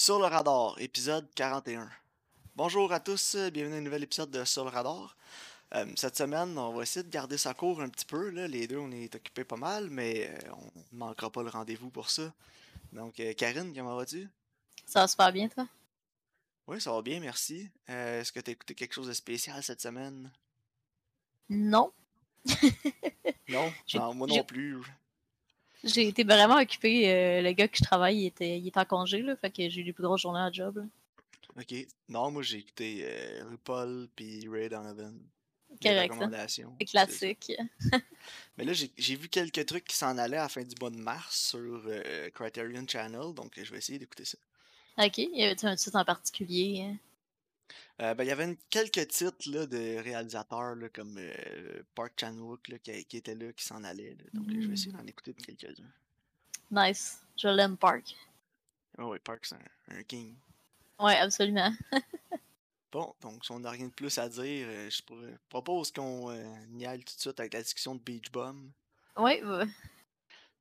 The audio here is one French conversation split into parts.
Sur le radar, épisode 41. Bonjour à tous, bienvenue à un nouvel épisode de Sur le radar. Euh, cette semaine, on va essayer de garder ça court un petit peu. Là. Les deux, on est occupés pas mal, mais euh, on ne manquera pas le rendez-vous pour ça. Donc, euh, Karine, comment vas-tu? Ça va super bien, toi? Oui, ça va bien, merci. Euh, Est-ce que tu as écouté quelque chose de spécial cette semaine? Non. Non? Non, moi non plus. J'ai été vraiment occupée. euh, le gars que je travaille, il était, il était en congé, là, fait que j'ai eu les plus grosses journées à job. là. Ok. Non, moi j'ai écouté euh, RuPaul puis Ray Donovan. Correct. C'est classique. Mais là, j'ai vu quelques trucs qui s'en allaient à la fin du mois de mars sur euh, Criterion Channel, donc je vais essayer d'écouter ça. Ok, y avait-tu un titre en particulier? hein? Euh, ben, il y avait une- quelques titres là, de réalisateurs là, comme euh, Park Chan-wook qui, qui étaient là, qui s'en allaient. là. Donc je vais essayer d'en écouter quelques-uns. Nice. Je l'aime, Park. Ah oui, Park, c'est un, un king. Ouais, absolument. Bon, donc si on n'a rien de plus à dire, euh, je propose qu'on euh, y aille tout de suite avec la discussion de Beach. Ouais, ouais.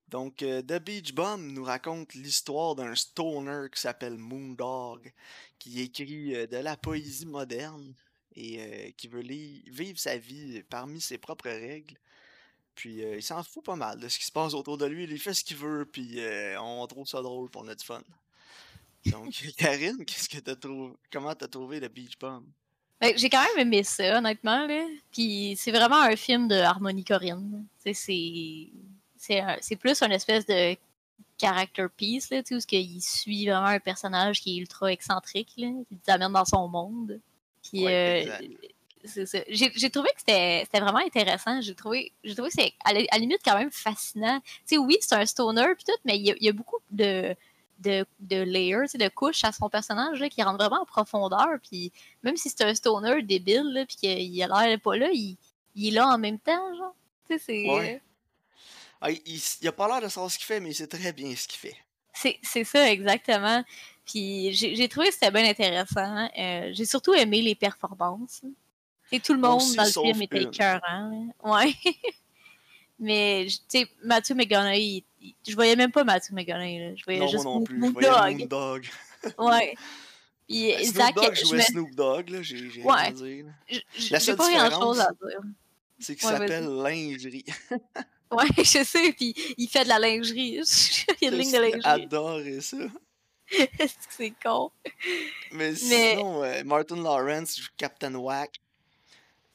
Donc, euh, The Beach Bum nous raconte l'histoire d'un stoner qui s'appelle Moondog, qui écrit euh, de la poésie moderne et euh, qui veut vivre sa vie parmi ses propres règles. Puis, il s'en fout pas mal de ce qui se passe autour de lui. Il fait ce qu'il veut, puis on trouve ça drôle, a du fun. Donc, Karine, qu'est-ce que t'as trouvé? Comment t'as trouvé The Beach Bum? Ben, j'ai quand même aimé ça, honnêtement. Là. Puis c'est vraiment un film de harmonie corinne. C'est c'est plus une espèce de character piece, là, où ce qu'il suit vraiment un personnage qui est ultra excentrique, là, qui t'amène dans son monde. Puis Ouais, euh. J'ai trouvé que c'était vraiment intéressant. J'ai trouvé, trouvé que c'est à la, limite quand même fascinant. Oui, c'est un stoner puis tout, mais il y, a- il y a beaucoup de, de, de layers, de couches à son personnage là, qui rentrent vraiment en profondeur. Puis même si c'est un stoner débile, puis qu'il a l'air pas là, il, il est là en même temps, genre. C'est. Ouais. Ah, il, il, il a pas l'air de savoir ce qu'il fait, mais il sait très bien ce qu'il fait. C'est ça, exactement. Puis j'ai trouvé que c'était bien intéressant. Euh, j'ai surtout aimé les performances. Et tout le Moi monde aussi, dans le film était écœurant. là. Ouais. Mais, tu sais, Matthew il- je voyais même pas Matthew McConaughey. là. Je voyais Non, moi juste non. Je voyais Dogg. Moondog. Ouais. Puis Ben, Snoop Zach, Dogg je jouait me- Snoop Dogg, là, j'ai Ouais. rien à dire. j'ai pas grand chose à dire. C'est qu'il Ouais, s'appelle lingerie. Ouais, je sais, puis il fait de la lingerie. il y a une ligne de J'ai lingerie. adoré ça. Est-ce que c'est con? Mais, Mais- sinon, euh, Martin Lawrence joue Captain Whack.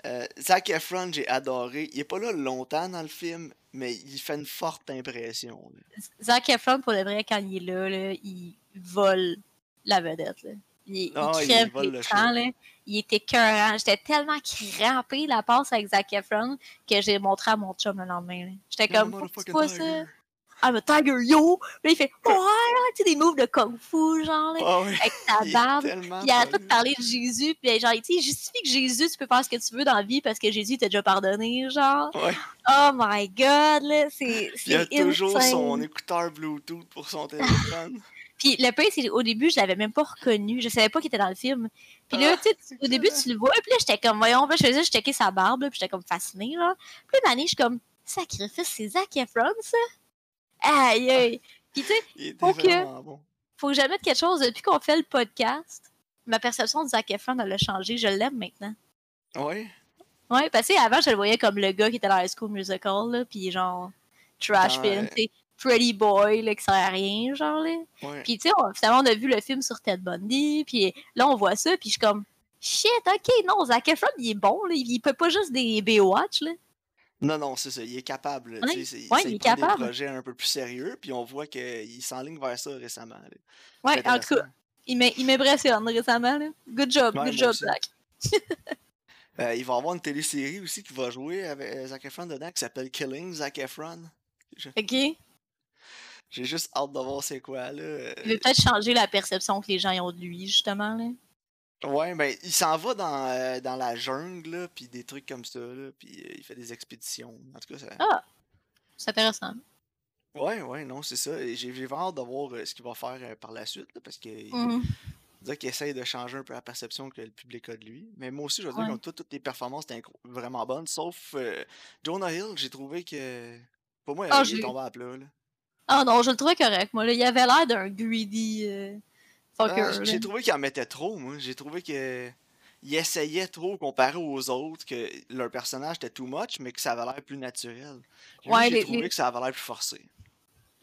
Euh, Zac Efron, j'ai adoré. Il est pas là longtemps dans le film, mais il fait une forte impression. là. Zac Efron, pour le vrai, quand il est là, là, il vole la vedette. Là. Il, il Ah, il crève vole le l'écran, show. là. Il était écœurant. J'étais tellement crampée la passe avec Zac Efron que j'ai montré à mon chum le lendemain. J'étais a comme, motherfucking vois ça. I'm a tiger, yo! Puis là, il fait, ouais, tu sais, des moves de kung fu, genre, là, Ah avec ta il est barbe. tellement Puis il de solide. parler de Jésus, puis genre, tu sais, il justifie que Jésus, tu peux faire ce que tu veux dans la vie parce que Jésus t'a déjà pardonné, genre. Ouais. Oh my god, là, c'est Il a c'est toujours insane. son écouteur Bluetooth pour son téléphone. Puis le pire, c'est au début, je l'avais même pas reconnu. Je savais pas qu'il était dans le film. Puis là, Ah, tu sais, au début, tu le vois, puis là, j'étais comme, voyons, là, je faisais, je checkais sa barbe, là, puis j'étais comme fascinée, là. Puis là, je suis comme, sacrifice, c'est Zac Efron, ça? Aïe, aïe. Puis tu sais, Faut que- bon. faut que j'admette quelque chose. Depuis qu'on fait le podcast, ma perception de Zac Efron, elle a changé. Je l'aime maintenant. Ouais. Ouais, parce que avant, je le voyais comme le gars qui était dans High School Musical, là, puis genre, trash film, tu sais, Pretty Boy, là, qui sert à rien, genre, là. Ouais. Puis, tu sais, finalement, on a vu le film sur Ted Bundy, puis là, on voit ça, puis je suis comme, shit, ok, non, Zac Efron, il est bon, là, il peut pas juste des Baywatch, là. Non, non, c'est ça. Il est capable. Ouais, tu sais, ouais, il est capable. des projets un peu plus sérieux, puis on voit qu'il s'enligne vers ça récemment. là. Ouais, en tout cas, il m'im- il m'impressionne récemment, là. Good job, Ouais, good job, aussi. Zac. Euh, il va y avoir une télésérie aussi qui va jouer avec euh, Zac Efron dedans qui s'appelle Killing Zac Efron. Ok? Il J'ai juste hâte de voir c'est quoi là. Euh, veut peut-être changer la perception que les gens ont de lui, justement, là. Ouais, ben il s'en va dans, euh, dans la jungle, puis des trucs comme ça, là, puis euh, il fait des expéditions. En tout cas, ça... Ah. C'est intéressant. Ouais, ouais, non, c'est ça. J'ai vraiment hâte de voir euh, ce qu'il va faire par la suite, là, parce que dirait qu'il essaye de changer un peu la perception que le public a de lui. Mais moi aussi, je veux dire, Ouais. comme toi, toutes les performances étaient vraiment bonnes, sauf Jonah Hill, j'ai trouvé que. Pour moi, Ah, il j'ai- est tombé à plat. Là. Ah non, je le trouvais correct, moi. Là. Il avait l'air d'un greedy. euh, Fucker. Ah, j'ai trouvé qu'il en mettait trop, moi. J'ai trouvé que il essayait trop comparé aux autres, que leur personnage était too much, mais que ça avait l'air plus naturel. Ouais, j'ai trouvé les- que ça avait l'air plus forcé.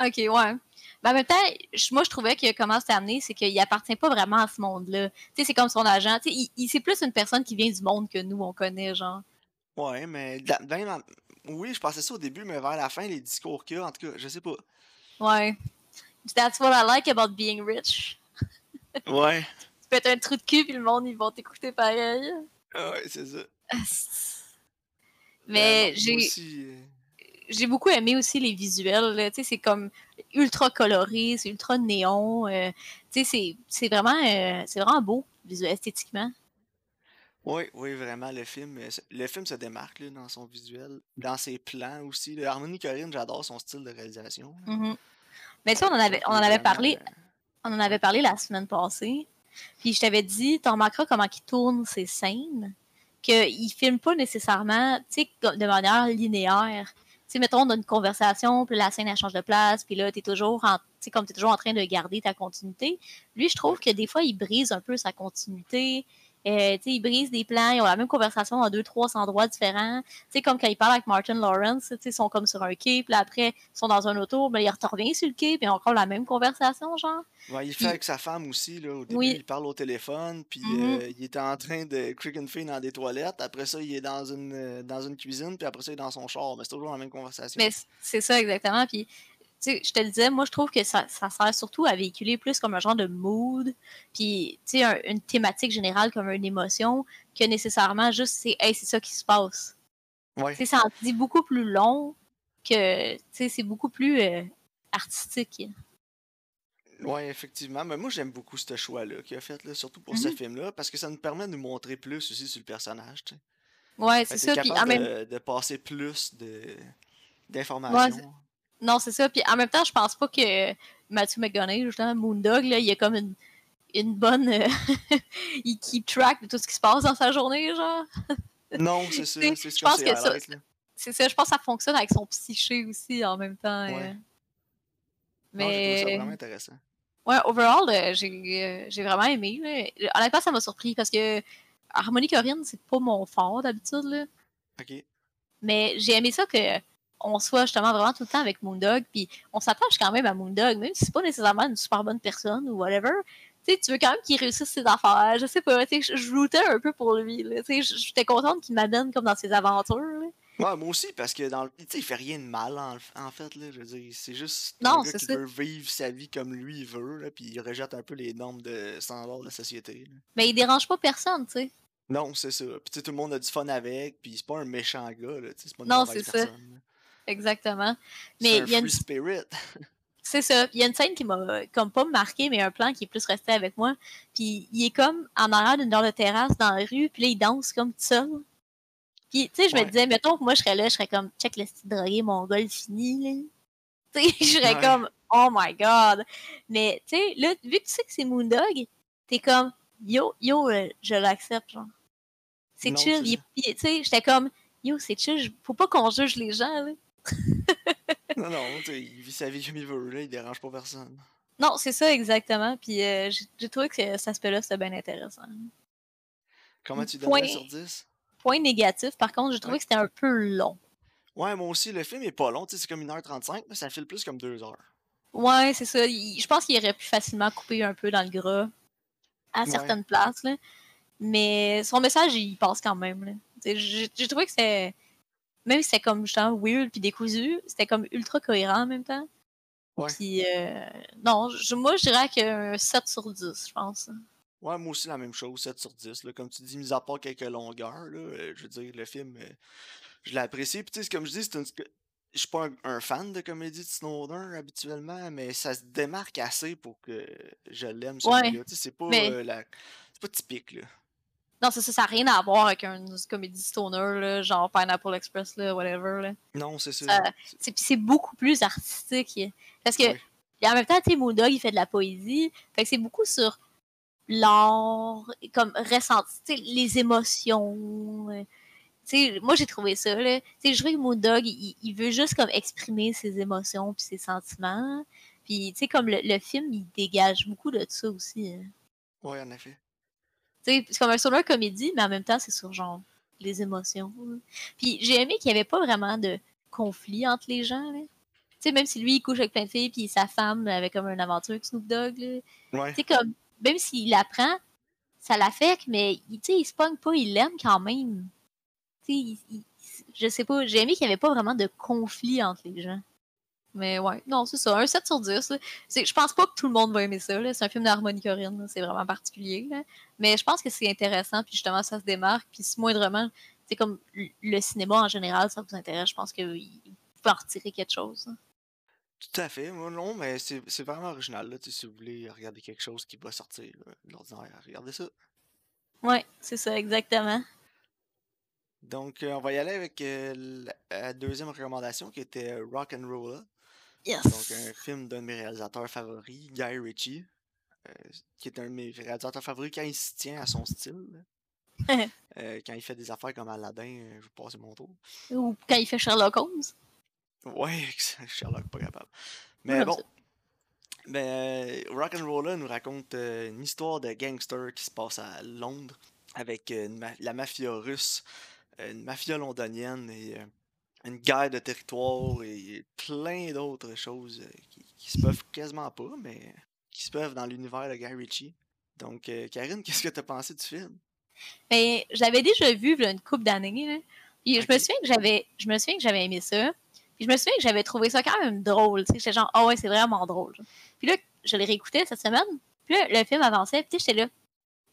Ok, ouais. Mais en même temps, moi, je trouvais que comment c'est amené, c'est qu'il appartient pas vraiment à ce monde-là. Tu sais, c'est comme son agent. Tu sais, il, il- c'est plus une personne qui vient du monde que nous, on connaît, genre. Ouais, mais ben oui, je pensais ça au début, mais vers la fin, les discours qu'il y a, en tout cas, je sais pas. Ouais. That's what I like about being rich. Ouais. Tu peux être un trou de cul, puis le monde, ils vont t'écouter pareil. Ah ouais, c'est ça. Mais Euh, moi j'ai aussi, euh, j'ai beaucoup aimé aussi les visuels. Tu sais, c'est comme ultra coloré, c'est ultra néon. euh, tu sais, c'est- vraiment, euh, c'est vraiment beau, visuel, esthétiquement. Oui, oui, vraiment, le film, euh, se- le film se démarque là, dans son visuel, dans ses plans aussi. là. Harmonie Corinne, j'adore son style de réalisation. Mhm. Mais ça, on en avait, trouve on en avait parlé euh, On en avait parlé la semaine passée. Puis je t'avais dit, tu remarqueras comment il tourne ses scènes, qu'il filme pas nécessairement, de manière linéaire. Tu sais, mettons, on a une conversation, puis la scène, elle change de place, puis là, t'es toujours en, tu comme t'es toujours en train de garder ta continuité. Lui, je trouve que des fois, il brise un peu sa continuité. Euh, tu sais, il brise des plans, ils ont la même conversation dans deux, trois endroits différents. Tu sais, comme quand il parle avec Martin Lawrence, ils sont comme sur un quai, puis après, ils sont dans un auto, mais il revient sur le quai, puis ils ont encore la même conversation, genre. Ouais, il fait Puis- avec sa femme aussi, là. Au début, Oui. il parle au téléphone, puis Mhm. euh, il était en train de crick and dans des toilettes. Après ça, il est dans une, euh, dans une cuisine, puis après ça, il est dans son char. Mais c'est toujours la même conversation. Mais c'est ça exactement. Puis, sais, je te le disais, moi, je trouve que ça, ça sert surtout à véhiculer plus comme un genre de mood, puis, tu sais, un- une thématique générale comme une émotion, que nécessairement juste c'est, hey, c'est ça qui se passe. Ouais. Tu sais, ça en dit beaucoup plus long que, tu sais, c'est beaucoup plus euh, artistique. Ouais, effectivement. Mais moi, j'aime beaucoup ce choix-là qu'il a fait, là, surtout pour ce Mhm. film-là, parce que ça nous permet de nous montrer plus aussi sur le personnage, Fait c'est ça. t'es Puis capable même de, de passer plus de d'informations. Non, c'est ça. Puis en même temps, je pense pas que Matthew McConaughey, justement, Moondog, là, il a comme une, une bonne. euh, il keep track de tout ce qui se passe dans sa journée, genre. non, c'est ça. C'est je pense que ça-. C'est ça, je pense que ça fonctionne avec son psyché aussi en même temps. Ouais. euh. Non, j'ai trouvé ça Mais. vraiment intéressant. Ouais, overall, euh, j'ai euh, j'ai vraiment aimé. là. Honnêtement, ça m'a surpris parce que Harmonie Corinne, c'est pas mon fort d'habitude. là. Ok. Mais j'ai aimé ça que on soit justement vraiment tout le temps avec Moondog, puis on s'attache quand même à Moondog, même si c'est pas nécessairement une super bonne personne ou whatever. Tu veux quand même qu'il réussisse ses affaires. Je sais pas, je, je rootais un peu pour lui. J'étais contente qu'il m'amène comme dans ses aventures. là. Ouais, moi aussi, parce que dans le. Il fait rien de mal en, en fait, là. Je veux dire, c'est juste Non, un gars c'est qui ça. veut vivre sa vie comme lui il veut, là, puis il rejette un peu les normes de standards de la société. là. Mais il dérange pas personne, tu sais. Non, c'est ça. Puis tout le monde a du fun avec, puis c'est pas un méchant gars, là. C'est pas une Non, mauvaise c'est ça. Exactement. C'est Mais il y a une spirit. C'est ça. Il y a une scène qui m'a comme pas marqué, mais un plan qui est plus resté avec moi. Puis il est comme en arrière d'une genre de terrasse dans la rue, puis là, il danse comme tout seul. Puis, tu sais, je me disais, mettons que moi, je serais là, je serais comme, check le style drogué, mon gars, fini, là. Tu sais, je serais Ouais. comme, oh my god. Mais, tu sais, là, vu que tu sais que c'est Moondog, t'es comme, yo, yo, euh, je l'accepte, genre. C'est chill. Tu sais, j'étais comme, yo, c'est chill, faut pas qu'on juge les gens, là. non, non, il vit sa vie comme il veut, là. Il dérange pas personne. Non, c'est ça exactement. Puis euh, j'ai trouvé que cet aspect-là, c'était bien intéressant. Comment tu Point- donnerais sur 10 Point négatif, par contre, j'ai trouvé Ouais. que c'était un peu long. Ouais, moi aussi, le film est pas long, c'est comme 1h35, mais ça file plus comme 2 heures. Ouais, c'est ça. Il- je pense qu'il aurait pu facilement couper un peu dans le gras à Ouais. certaines places. Là. Mais son message, il passe quand même. J'ai trouvé que c'était. Même si c'était comme justement weird puis décousu, c'était comme ultra cohérent en même temps. Ouais. Puis, euh, non, je- moi, je dirais qu'un 7 sur 10, je pense. Ouais, moi aussi, la même chose, 7 sur 10. Là. Comme tu dis, mis à part quelques longueurs, là, euh, je veux dire, le film, euh, je l'ai apprécié. Puis, tu sais, comme je dis, c'est une... je suis pas un, un fan de comédie de Snowden habituellement, mais ça se démarque assez pour que je l'aime. Ouais, c'est pas, mais- euh, la... c'est pas typique, là. Non, c'est ça, ça n'a rien à voir avec une comédie stoner, là, genre Pineapple Express, là, whatever. Là. Non, c'est ça. Puis c'est beaucoup plus artistique. Parce que, et en même temps, tu sais, il fait de la poésie. Fait que c'est beaucoup sur l'art, comme ressenti, les émotions. euh, moi, j'ai trouvé ça, là. Je trouve que Moondog, il, il veut juste comme exprimer ses émotions puis ses sentiments. Puis, tu sais, comme le, le film, il dégage beaucoup de ça aussi. hein. Ouais, en effet. C'est comme un stoner comédie, mais en même temps, c'est sur genre les émotions. là. Puis j'ai aimé qu'il n'y avait pas vraiment de conflit entre les gens. là. Même si lui, il couche avec plein de filles, puis sa femme avait comme une aventure avec Snoop Dogg. là. Ouais. Comme, même s'il l'apprend, ça l'affecte, mais il- il se pogne pas, il l'aime quand même. Il- il- je sais pas, j'ai aimé qu'il n'y avait pas vraiment de conflit entre les gens. Mais ouais, non, c'est ça, un 7 sur 10. là. C'est- Je pense pas que tout le monde va aimer ça. C'est un film d'harmonie corinne, c'est vraiment particulier. là. Mais je pense que c'est intéressant, puis justement, ça se démarque. Puis si moindrement, c'est comme le cinéma en général, ça vous intéresse, je pense que vous pouvez en retirer quelque chose. hein. Tout à fait. Moi, non, mais c'est vraiment original. Là, si vous voulez regarder quelque chose qui va sortir de l'ordinaire, regardez ça. Ouais, c'est ça, exactement. Donc, euh, on va y aller avec euh, la, deuxième recommandation qui était euh, Rock and Rolla. Yes. Donc, un film d'un de mes réalisateurs favoris, Guy Ritchie, euh, qui est un de mes réalisateurs favoris quand il se tient à son style. Euh, quand il fait des affaires comme Aladdin, euh, je vais passer mon tour. Ou quand il fait Sherlock Holmes. Ouais, Sherlock, pas capable. Mais bon, ben, euh, Rock'n'Rolla nous raconte une histoire de gangster qui se passe à Londres avec ma- la mafia russe, une mafia londonienne et euh, une guerre de territoire et plein d'autres choses euh, qui, qui se peuvent quasiment pas, mais qui se peuvent dans l'univers de Guy Ritchie. Donc, euh, Karine, qu'est-ce que t'as pensé du film? Mais je l'avais déjà vu il y a une couple d'années. je me souviens que j'avais je me souviens que j'avais aimé ça. Puis je me souviens que j'avais trouvé ça quand même drôle. tu. J'étais genre, ah ouais, c'est vraiment drôle. Puis là, je l'ai réécouté cette semaine. Puis là, le film avançait. Puis tu j'étais là,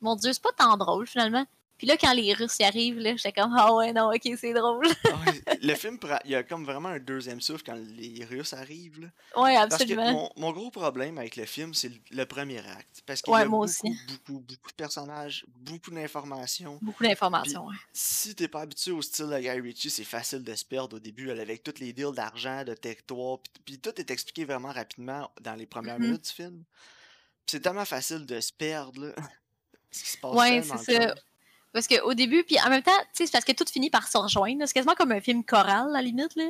mon Dieu, c'est pas tant drôle finalement. Puis là, quand les Russes y arrivent, là, j'étais comme, ah ouais, non, ok, c'est drôle. Ah le film, il y a comme vraiment un deuxième souffle quand les Russes arrivent. là. ouais, Parce que absolument. mon, mon gros problème avec le film, c'est le, le premier acte. Parce qu'il Ouais, y a beaucoup, beaucoup, beaucoup de personnages, beaucoup d'informations. Beaucoup d'informations. ouais. Si t'es pas habitué au style de Guy Ritchie, c'est facile de se perdre au début avec tous les deals d'argent, de territoire. Puis, puis tout est expliqué vraiment rapidement dans les premières Mhm. minutes du film. C'est tellement facile de se perdre, là. Ce qui se passe Ouais, c'est ça. Parce qu'au début, puis en même temps, tu c'est parce que tout finit par se rejoindre. C'est quasiment comme un film choral, à la limite. Là.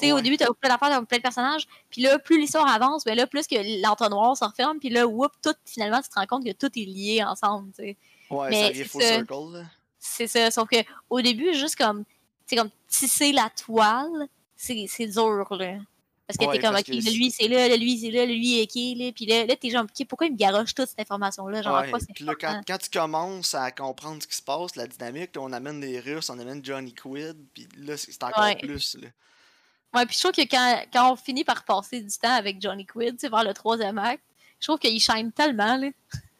Tu Au début, t'as plein d'affaires, t'as plein de personnages. Puis là, plus l'histoire avance, ben là, plus que l'entonnoir se referme. Puis là, whoop, tout, finalement, tu te rends compte que tout est lié ensemble. tu sais. Ouais, Mais ça c'est vient full ça. circle. C'est ça. Sauf que au début, juste comme, tu comme tisser la toile, c'est c'est dur, là. Parce que Ouais, t'es comme, ok, que lui c'est là, lui c'est là, lui est qui, là. Puis là, là t'es genre, ok, pourquoi il me garoche toute cette information-là? Genre, Ouais, quoi c'est puis là, quand, tu commences à comprendre ce qui se passe, la dynamique, là, on amène les Russes, on amène Johnny Quid, puis là, c'est c'est encore Ouais. plus. Là. Ouais, puis je trouve que quand, quand on finit par passer du temps avec Johnny Quid, tu sais, vers le troisième acte, je trouve qu'il shine tellement, là.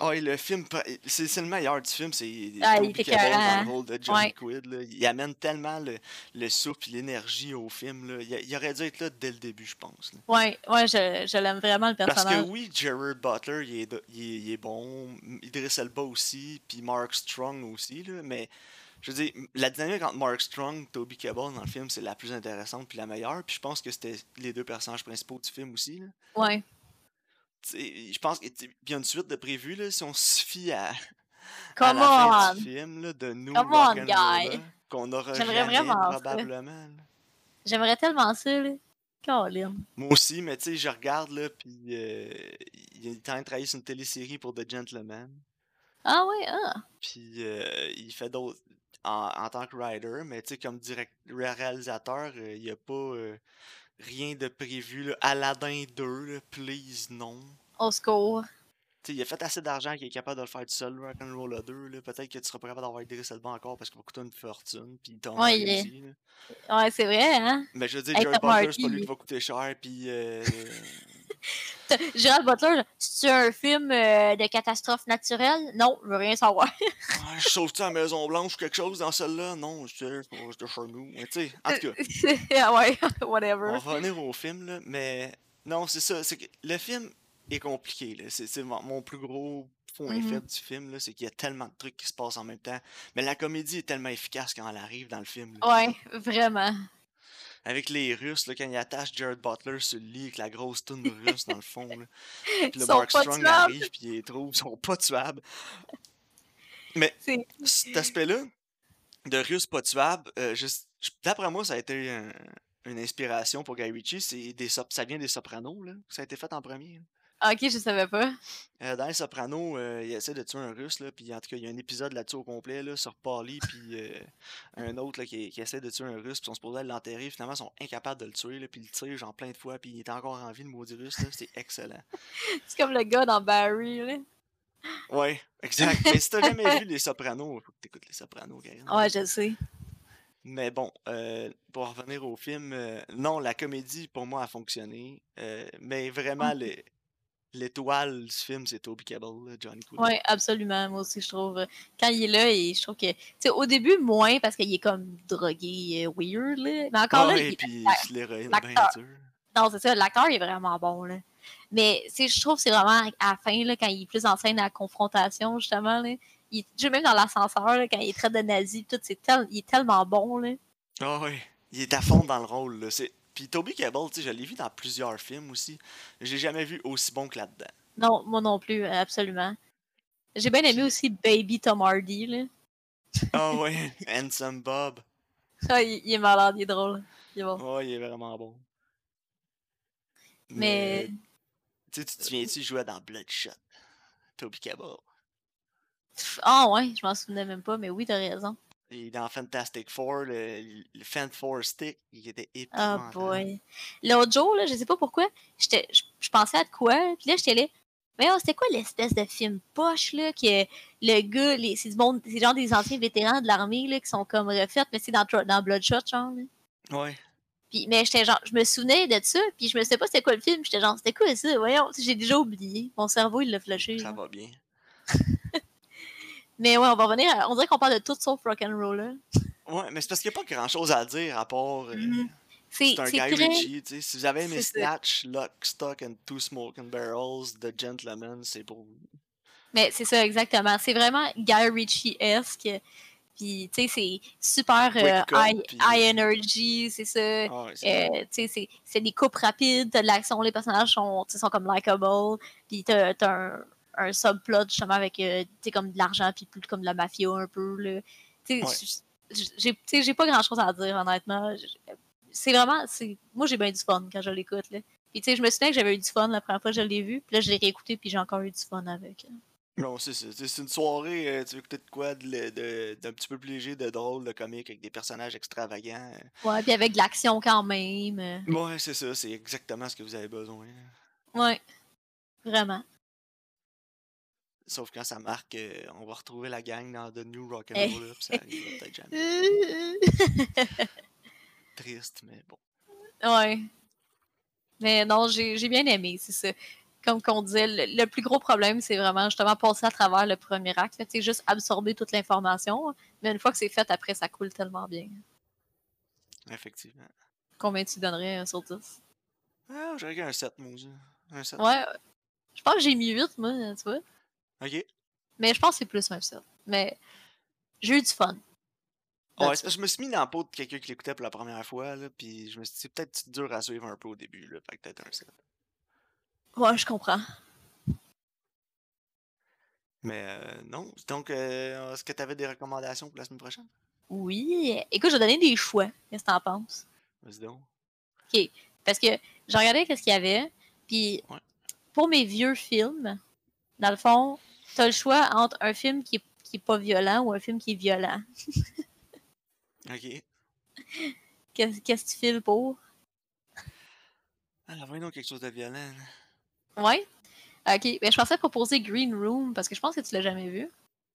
Ah, et le film, c'est le meilleur du film, c'est Ah, Toby dans le rôle de Johnny Ouais. Quid. Là. Il amène tellement le, le souffle et l'énergie au film. Là. Il, il aurait dû être là dès le début, je pense. là. Ouais, ouais, je, je l'aime vraiment, le Parce personnage. que oui, Gerard Butler, il est, il est, il est bon, Idris Elba aussi, puis Mark Strong aussi, là, mais je veux dire, la dynamique entre Mark Strong et Toby Kebbell dans le film, c'est la plus intéressante puis la meilleure, puis je pense que c'était les deux personnages principaux du film aussi. Là. Je pense qu'il y a une suite de prévu, là, si on se fie à, à la fin du film là, de nous, qu'on aura J'aimerais vraiment probablement. J'aimerais tellement ça, là. Colin. Moi aussi, mais tu sais, je regarde, là, puis euh, il est en train de travailler sur une télésérie pour The Gentleman. Ah ouais, ah. Puis euh, il fait d'autres en, en tant que writer, mais tu sais, comme direct, réalisateur, euh, il n'y a pas euh, rien de prévu. Là. Aladdin 2, là, please, non. Au secours. Tu sais, il a fait assez d'argent qu'il est capable de le faire tout seul, Rock'n'Roller 2. là. Peut-être que tu seras pas capable d'avoir Idris Elba encore parce qu'il va coûter une fortune. Puis il Ouais, est-. Ouais, c'est vrai, hein. Mais je veux dire, Hey, Tom Butler, c'est pas lui qui va coûter cher. Puis. euh, Gérald Butler, c'est un film euh, de catastrophe naturelle? Non, je veux rien savoir. Ah, je sauve-tu à la Maison Blanche ou quelque chose dans celle-là? Non, je sais, je chez nous. Mais tu sais, en tout cas. Ah ouais, On whatever. va revenir au film, là, mais non, c'est ça. C'est que le film est compliqué. C'est mon, plus gros point Mhm. faible du film, c'est qu'il y a tellement de trucs qui se passent en même temps. Mais la comédie est tellement efficace quand elle arrive dans le film. là. Ouais, vraiment. Avec les Russes, là, quand ils attachent Jared Butler sur le lit avec la grosse toune russe dans le fond. Là. Puis le Mark Strong arrive, puis il les trouve, ils sont pas tuables. Mais cet aspect-là, de Russes pas tuables, euh, d'après moi, ça a été un, une inspiration pour Guy Ritchie, des ça vient des Sopranos, là. Ça a été fait en premier. là. Ah, ok, je savais pas. Euh, dans les Sopranos, euh, il essaie de tuer un russe, là, puis en tout cas, il y a un épisode là-dessus au complet, là, sur Paulie, puis euh, un autre là, qui, qui essaie de tuer un russe, puis ils sont supposés l'enterrer, finalement, ils sont incapables de le tuer, là, puis ils le tirent genre plein de fois, puis il est encore en vie, le maudit russe, c'est excellent. C'est comme le gars dans Barry, là. Ouais, exact. Mais si t'as jamais vu les Sopranos, faut que t'écoutes les Sopranos, Karine. Ouais, je sais. Mais bon, euh, pour revenir au film, euh, non, la comédie pour moi a fonctionné, euh, mais vraiment le- l'étoile du film c'est Toby Kebbell, Johnny Quinn. Ouais, absolument. Moi aussi, je trouve. Quand il est là, et je trouve que. Tu sais, au début, moins, parce qu'il est comme drogué, euh, weird, là. Mais encore là, il- puis l'héroïne est bien dur. Non, c'est ça, l'acteur est vraiment bon, là. Mais, je trouve que c'est vraiment à la fin, là, quand il est plus en scène à la confrontation, justement, là. Il, même dans l'ascenseur, là, quand il traite de nazi, tout, c'est tel- il est tellement bon, là. Ah ouais, il est à fond dans le rôle. Là. c'est- Puis Toby Kebbell, tu sais, je l'ai vu dans plusieurs films aussi. J'ai jamais vu aussi bon que là-dedans. Non, moi non plus, absolument. J'ai bien aimé aussi Baby Tom Hardy, là. Ah ouais, Handsome Bob. Ah, il, il est malade, il est drôle. Il est bon. Ouais, il est vraiment bon. Mais- Tu te souviens-tu, jouait dans Bloodshot. Toby. Pff, Ah ouais, je m'en souvenais même pas, mais oui, t'as raison. Et dans Fantastic Four, le, le Fan Four Stick, il était Oh épouvantable. boy. L'autre jour, là, je sais pas pourquoi, je, je pensais à de quoi, puis là, j'étais là. Mais oh, c'était quoi l'espèce de film poche, là, que le gars, les, c'est du monde, c'est genre des anciens vétérans de l'armée, là, qui sont comme refaits, mais c'est dans, Bloodshot, genre, là? Ouais. Puis, mais j'étais genre, je me souvenais de ça, puis je me sais pas c'était quoi le film, j'étais genre, c'était quoi ça, voyons, j'ai déjà oublié. Mon cerveau, il l'a flashé. Ça là. va bien. Mais ouais, on va revenir, à- on dirait qu'on parle de tout sauf rock'n'roll, Ouais, mais c'est parce qu'il n'y a pas grand chose à dire à part. euh, Mhm. C'est, C'est un Guy très... Ritchie, tu sais. Si vous avez aimé. Snatch, Lock, Stock and Two Smoking Barrels, The Gentleman, c'est pour vous. Mais c'est ça, exactement. C'est vraiment Guy Ritchie-esque. Puis, tu sais, c'est super euh, up, high, puis- high energy, c'est ça. Ah Euh, tu sais, c'est- des coupes rapides, t'as de l'action, les personnages sont, sont comme likable, puis t'as t'as un, un subplot justement avec euh, comme de l'argent, puis plus comme de la mafia un peu. là. Ouais. j'ai pas grand chose à dire, honnêtement. C'est vraiment, moi j'ai bien du fun quand je l'écoute. Puis tu sais, je me souviens que j'avais eu du fun la première fois que je l'ai vu, puis là je l'ai réécouté, puis j'ai encore eu du fun avec. Non, c'est ça. C'est une soirée, euh, tu veux écouter de quoi de le- de- d'un petit peu plus léger, de drôle, de comique, avec des personnages extravagants. Ouais, puis avec de l'action quand même. euh, Ouais, c'est ça, c'est exactement ce que vous avez besoin. Ouais, vraiment. Sauf quand ça marque, euh, on va retrouver la gang dans The New Rock'n'Roll, là, puis ça arrivera peut-être jamais. Triste, mais bon. ouais. Mais non, j'ai bien aimé, c'est ça. Comme qu'on disait, le, le plus gros problème, c'est vraiment justement passer à travers le premier acte. sais, juste absorber toute l'information. Mais une fois que c'est fait, après, ça coule tellement bien. Effectivement. Combien tu donnerais euh, sur 10? Ah, j'aurais un 7, moi. Un 7. Ouais, je pense que j'ai mis 8, moi, tu vois. Ok. Mais je pense que c'est plus un 7. Mais j'ai eu du fun. Ouais, Là-dessus. c'est parce que je me suis mis dans la peau de quelqu'un qui l'écoutait pour la première fois, là, puis je me suis dit, c'est peut-être dur à suivre un peu au début, là, fait que peut-être un 7. Ouais, je comprends. Mais euh, non. Donc, euh, est-ce que tu avais des recommandations pour la semaine prochaine? Oui. Écoute, je vais donner des choix. Qu'est-ce que t'en penses? Vas-y donc. Parce que j'ai regardé qu'est-ce qu'il y avait. Puis Ouais. pour mes vieux films, dans le fond, t'as le choix entre un film qui est, qui est pas violent ou un film qui est violent. Ok. Qu'est-ce qu'est-ce que tu files pour? Alors, voyons quelque chose de violent. Ouais? Ok. Ben, je pensais proposer Green Room parce que je pense que tu l'as jamais vu.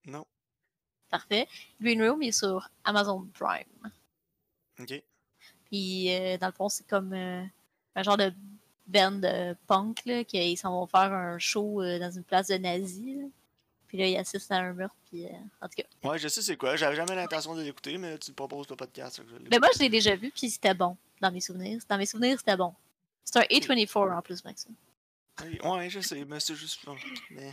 Non. Parfait. Green Room est sur Amazon Prime. Ok. Puis euh, dans le fond, c'est comme euh, un genre de band de punk là, qui s'en vont faire un show euh, dans une place de nazis. là. Puis là, ils assistent à un meurtre. Puis, euh, en tout cas. Ouais, je sais c'est quoi. J'avais jamais l'intention de l'écouter, mais tu le proposes le podcast. Mais moi, je l'ai déjà vu, puis c'était bon, dans mes souvenirs. Dans mes souvenirs, c'était bon. C'est un A24 en plus, Max. Oui, Ouais, je sais, mais c'est juste. Mais...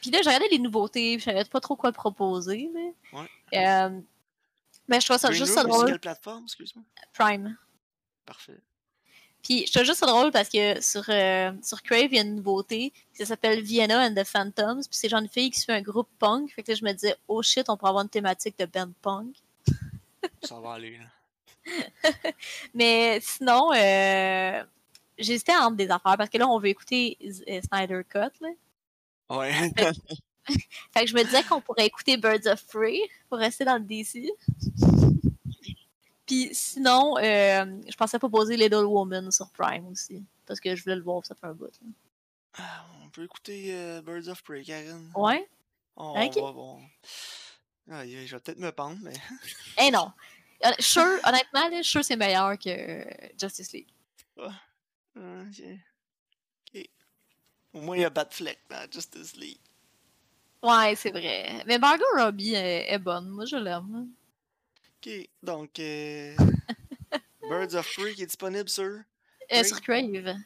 Puis là, j'ai regardé les nouveautés, je savais pas trop quoi proposer. là. Ouais. Euh, mais je trouve ça Green juste Room, ça mais sur drôle. quelle plateforme, excuse-moi? Prime. Parfait. Puis je trouve juste ça drôle parce que sur, euh, sur Crave, il y a une nouveauté. Ça s'appelle Vienna and the Phantoms. Puis c'est genre une fille qui suit un groupe punk. Fait que là, je me disais, oh shit, on pourrait avoir une thématique de band punk. Ça va aller, là. Mais sinon, euh, j'hésitais entre des affaires parce que là, on veut écouter euh, Snyder Cut. Là. Ouais. Fait que je me disais qu'on pourrait écouter Birds of Prey pour rester dans le DC. Puis sinon, euh, je pensais proposer Little Woman sur Prime aussi. Parce que je voulais le voir, ça fait un bout. Ah, on peut écouter euh, Birds of Prey, Karen. Ouais? On, va bon. Ah, je vais peut-être me pendre, mais. Eh non. Sure, honnêtement, là, Sure c'est meilleur que euh, Justice League. Ah, ok. Ok. Au moins, il y a Batfleck dans Justice League. Ouais, c'est vrai. Mais Margot Robbie est, est bonne. Moi, je l'aime. Ok, donc. euh, Birds of Prey qui est disponible sur. Euh, Oui. Sur Crave.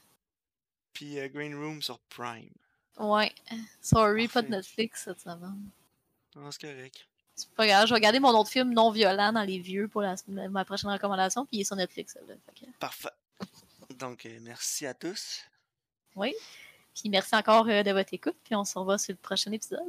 Puis euh, Green Room sur Prime. Ouais. Sorry, pas de. Netflix cette semaine. Ah, c'est correct. C'est pas grave, je vais regarder mon autre film non violent dans les vieux pour la, ma prochaine recommandation, puis il est sur Netflix. Que- Parfait. Donc, euh, merci à tous. Oui. Puis merci encore euh, de votre écoute, puis on se revoit sur le prochain épisode.